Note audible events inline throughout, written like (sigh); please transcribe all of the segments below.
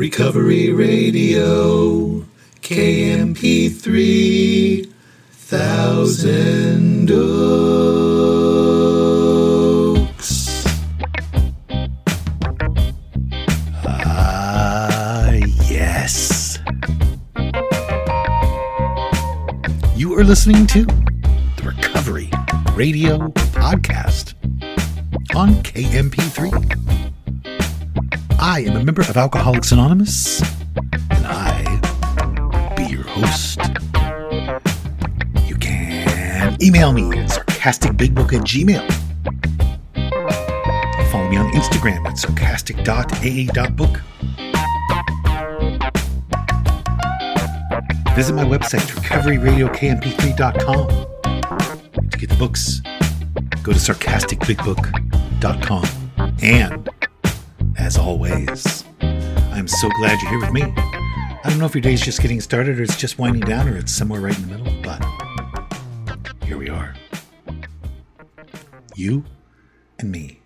Recovery Radio, KMP3, Thousand Oaks. Ah, yes. You are listening to the Recovery Radio Podcast on KMP3. I am a member of Alcoholics Anonymous, and I be your host. You can email me at sarcasticbigbook at gmail. Follow me on Instagram at sarcastic.aa.book. Visit my website, recoveryradiokmp3.com. To get the books, go to sarcasticbigbook.com. And, as always, I'm so glad you're here with me. I don't know if your day's just getting started or it's just winding down or it's somewhere right in the middle, but here we are. You and me.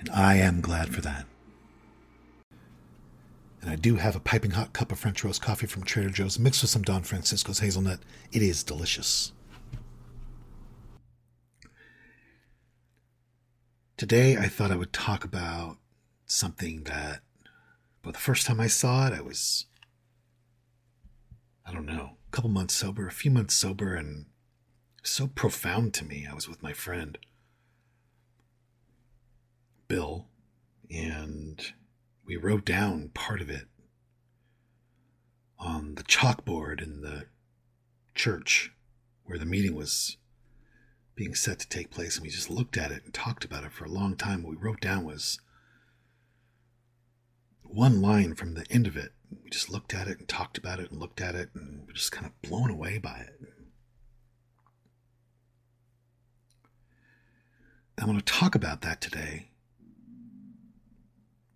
And I am glad for that. And I do have a piping hot cup of French roast coffee from Trader Joe's mixed with some Don Francisco's hazelnut. It is delicious. Today, I thought I would talk about something that, well, the first time I saw it, I was, I don't know, a couple months sober, a few months sober, and so profound to me. I was with my friend, Bill, and we wrote down part of it on the chalkboard in the church where the meeting was being set to take place and we just looked at it and talked about it for a long time what we wrote down was one line from the end of it we just looked at it and talked about it and looked at it and were just kind of blown away by it i want to talk about that today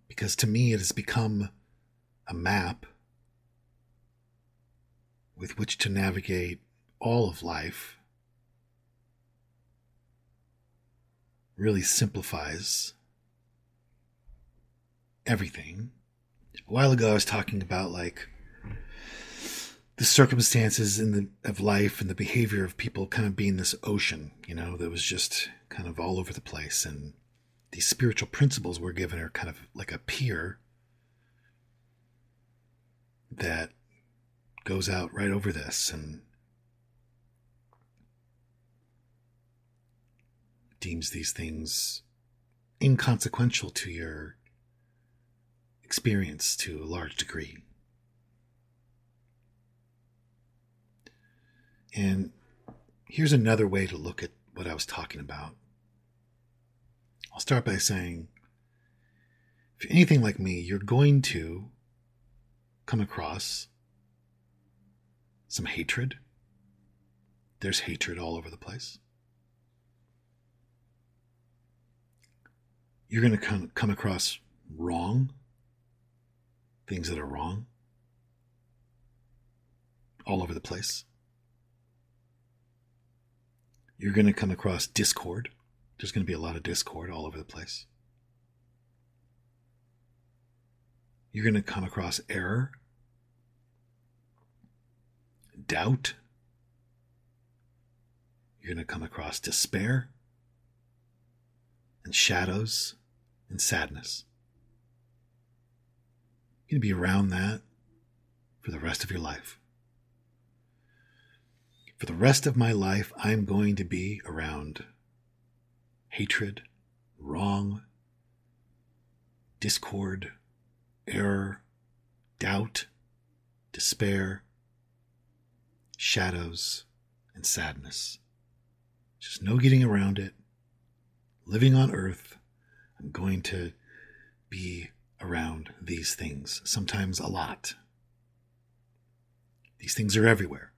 because to me it has become a map with which to navigate all of life. Really simplifies everything. A while ago, I was talking about like the circumstances in the of life and the behavior of people kind of being this ocean, you know, that was just kind of all over the place. And these spiritual principles we're given are kind of like a pier that goes out right over this. And deems these things inconsequential to your experience to a large degree. And here's another way to look at what I was talking about. I'll start by saying if you're anything like me, you're going to come across some hatred. There's hatred all over the place. You're going to come, come across wrong, things that are wrong, all over the place. You're going to come across discord. There's going to be a lot of discord all over the place. You're going to come across error, doubt. You're going to come across despair and shadows and sadness. You're going to be around that for the rest of your life. For the rest of my life, I'm going to be around hatred, wrong, discord, error, doubt, despair, shadows, and sadness. Just no getting around it. Living on earth, I'm going to be around these things, sometimes a lot. These things are everywhere.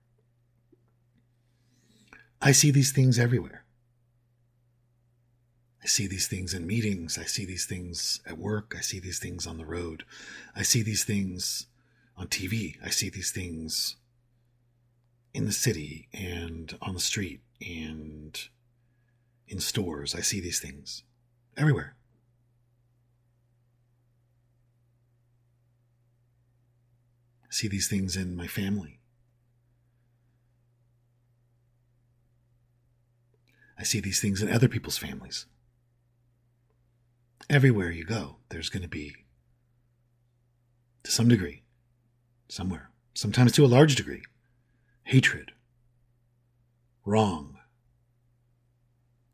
I see these things everywhere. I see these things in meetings. I see these things at work. I see these things on the road. I see these things on TV. I see these things in the city and on the street and in stores. I see these things everywhere. See these things in my family. I see these things in other people's families. Everywhere you go, there's going to be, to some degree, somewhere, sometimes to a large degree, hatred, wrong,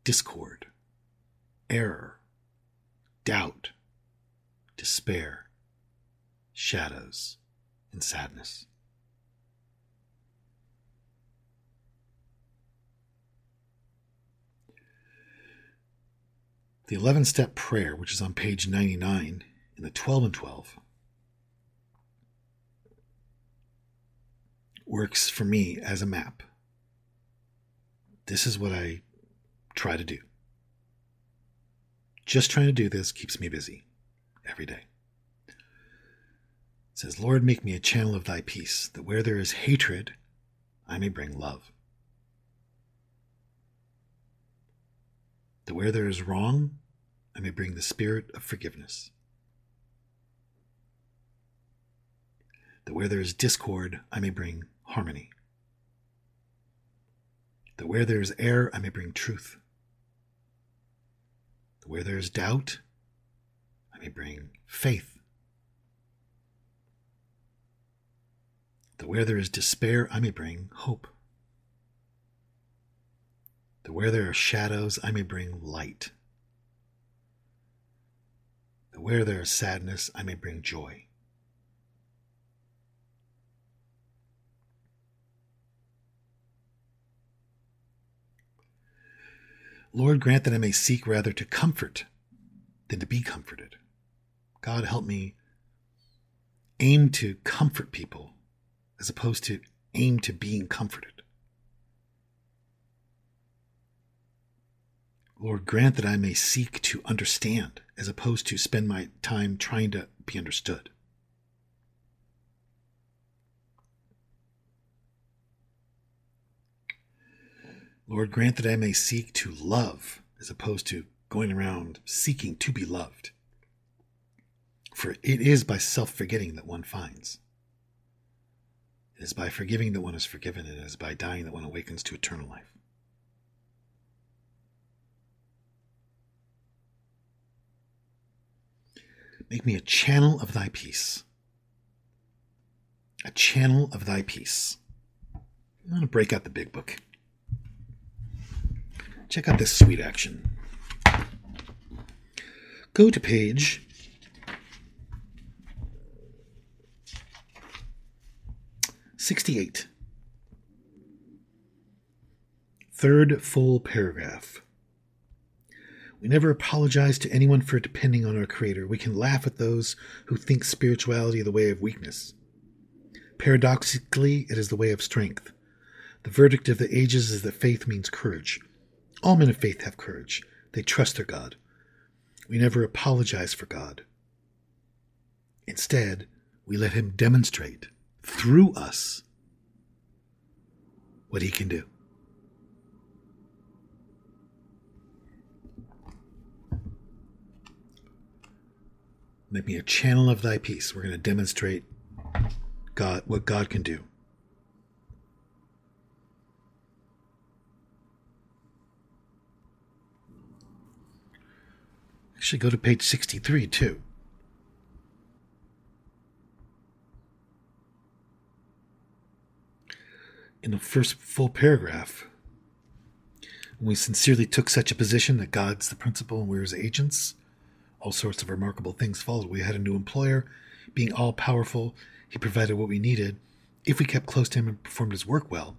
discord, error, doubt, despair, shadows, and sadness. The 11 step prayer, which is on page 99 in the 12 and 12, works for me as a map. This is what I try to do. Just trying to do this keeps me busy every day. Says, Lord, make me a channel of thy peace, that where there is hatred, I may bring love. That where there is wrong, I may bring the spirit of forgiveness. That where there is discord, I may bring harmony. That where there is error, I may bring truth. That where there is doubt, I may bring faith. That where there is despair, I may bring hope. That where there are shadows, I may bring light. That where there is sadness, I may bring joy. Lord, grant that I may seek rather to comfort than to be comforted. God, help me aim to comfort people as opposed to aim to being comforted. Lord, grant that I may seek to understand as opposed to spend my time trying to be understood. Lord, grant that I may seek to love as opposed to going around seeking to be loved. For it is by self forgetting that one finds. It is by forgiving that one is forgiven. And it is by dying that one awakens to eternal life. Make me a channel of thy peace. A channel of thy peace. I'm going to break out the big book. Check out this sweet action. Go to page sixty-eight. Third full paragraph. We never apologize to anyone for depending on our Creator. We can laugh at those who think spirituality the way of weakness. Paradoxically, it is the way of strength. The verdict of the ages is that faith means courage. All men of faith have courage. They trust their God. We never apologize for God. Instead, we let Him demonstrate through us what He can do. Make me a channel of thy peace. We're going to demonstrate God what God can do. Actually, go to page 63 too. In the first full paragraph, we sincerely took such a position that God's the principal and we're his agents. All sorts of remarkable things followed. We had a new employer, being all powerful. He provided what we needed. If we kept close to him and performed his work well,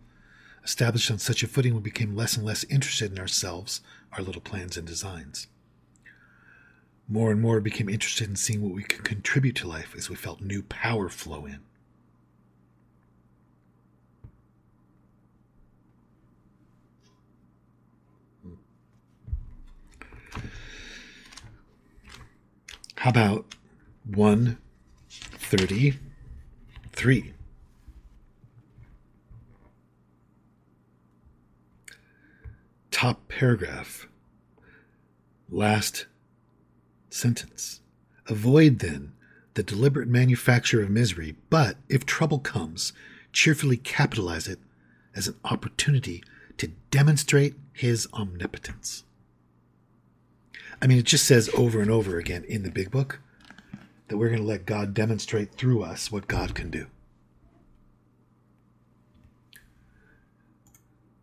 established on such a footing, we became less and less interested in ourselves, our little plans and designs more and more became interested in seeing what we could contribute to life as we felt new power flow in. How about 133? Top paragraph. Last sentence. Avoid then the deliberate manufacture of misery, but if trouble comes, cheerfully capitalize it as an opportunity to demonstrate his omnipotence. I mean, it just says over and over again in the big book that we're going to let God demonstrate through us what God can do.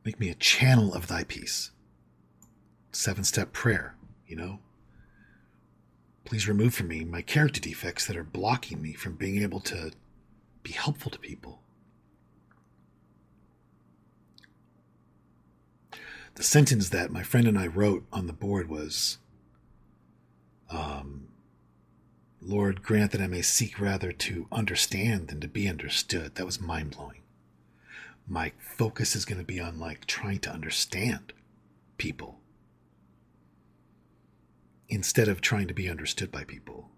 Make me a channel of thy peace. Seven step prayer, you know? Please remove from me my character defects that are blocking me from being able to be helpful to people. The sentence that my friend and I wrote on the board was um, Lord, grant that I may seek rather to understand than to be understood. That was mind blowing. My focus is going to be on like trying to understand people instead of trying to be understood by people.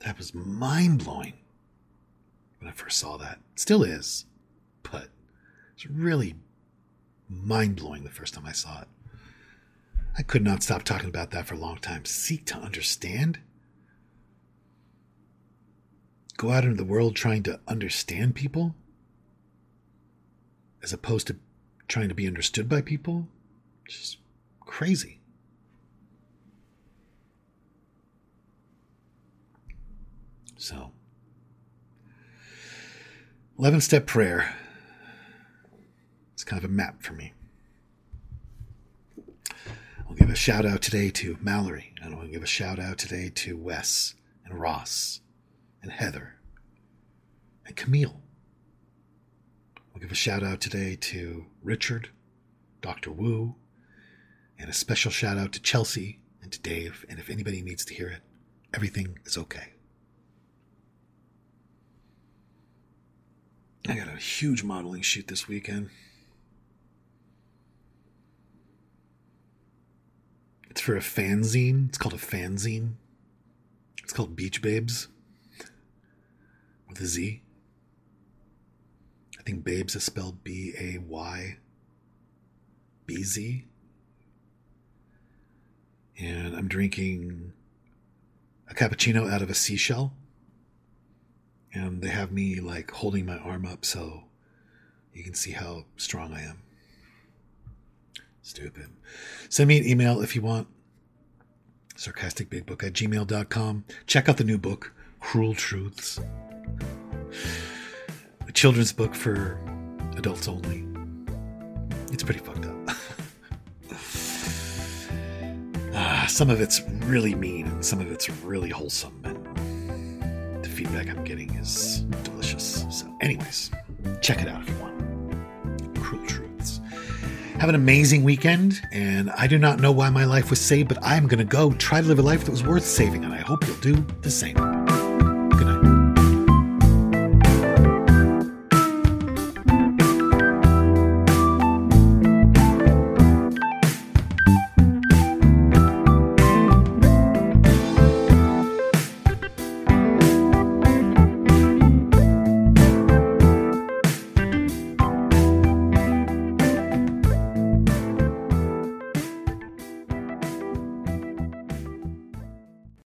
That was mind blowing when I first saw that. Still is, but it's really mind blowing the first time I saw it. I could not stop talking about that for a long time. Seek to understand? Go out into the world trying to understand people? As opposed to trying to be understood by people? Just crazy. So, 11 step prayer. It's kind of a map for me. I'll give a shout out today to Mallory, and I'll give a shout out today to Wes and Ross and Heather and Camille. I'll give a shout out today to Richard, Dr. Wu, and a special shout out to Chelsea and to Dave. And if anybody needs to hear it, everything is okay. I got a huge modeling shoot this weekend. It's for a fanzine. It's called a fanzine. It's called Beach Babes with a Z. I think Babes is spelled B A Y B Z and I'm drinking a cappuccino out of a seashell. And they have me like holding my arm up so you can see how strong I am. Stupid. Send me an email if you want. Sarcasticbigbook at gmail.com. Check out the new book, Cruel Truths. A children's book for adults only. It's pretty fucked up. (laughs) Ah, some of it's really mean and some of it's really wholesome. And the feedback I'm getting is delicious. So, anyways, check it out if you want. Have an amazing weekend, and I do not know why my life was saved, but I'm going to go try to live a life that was worth saving, and I hope you'll do the same.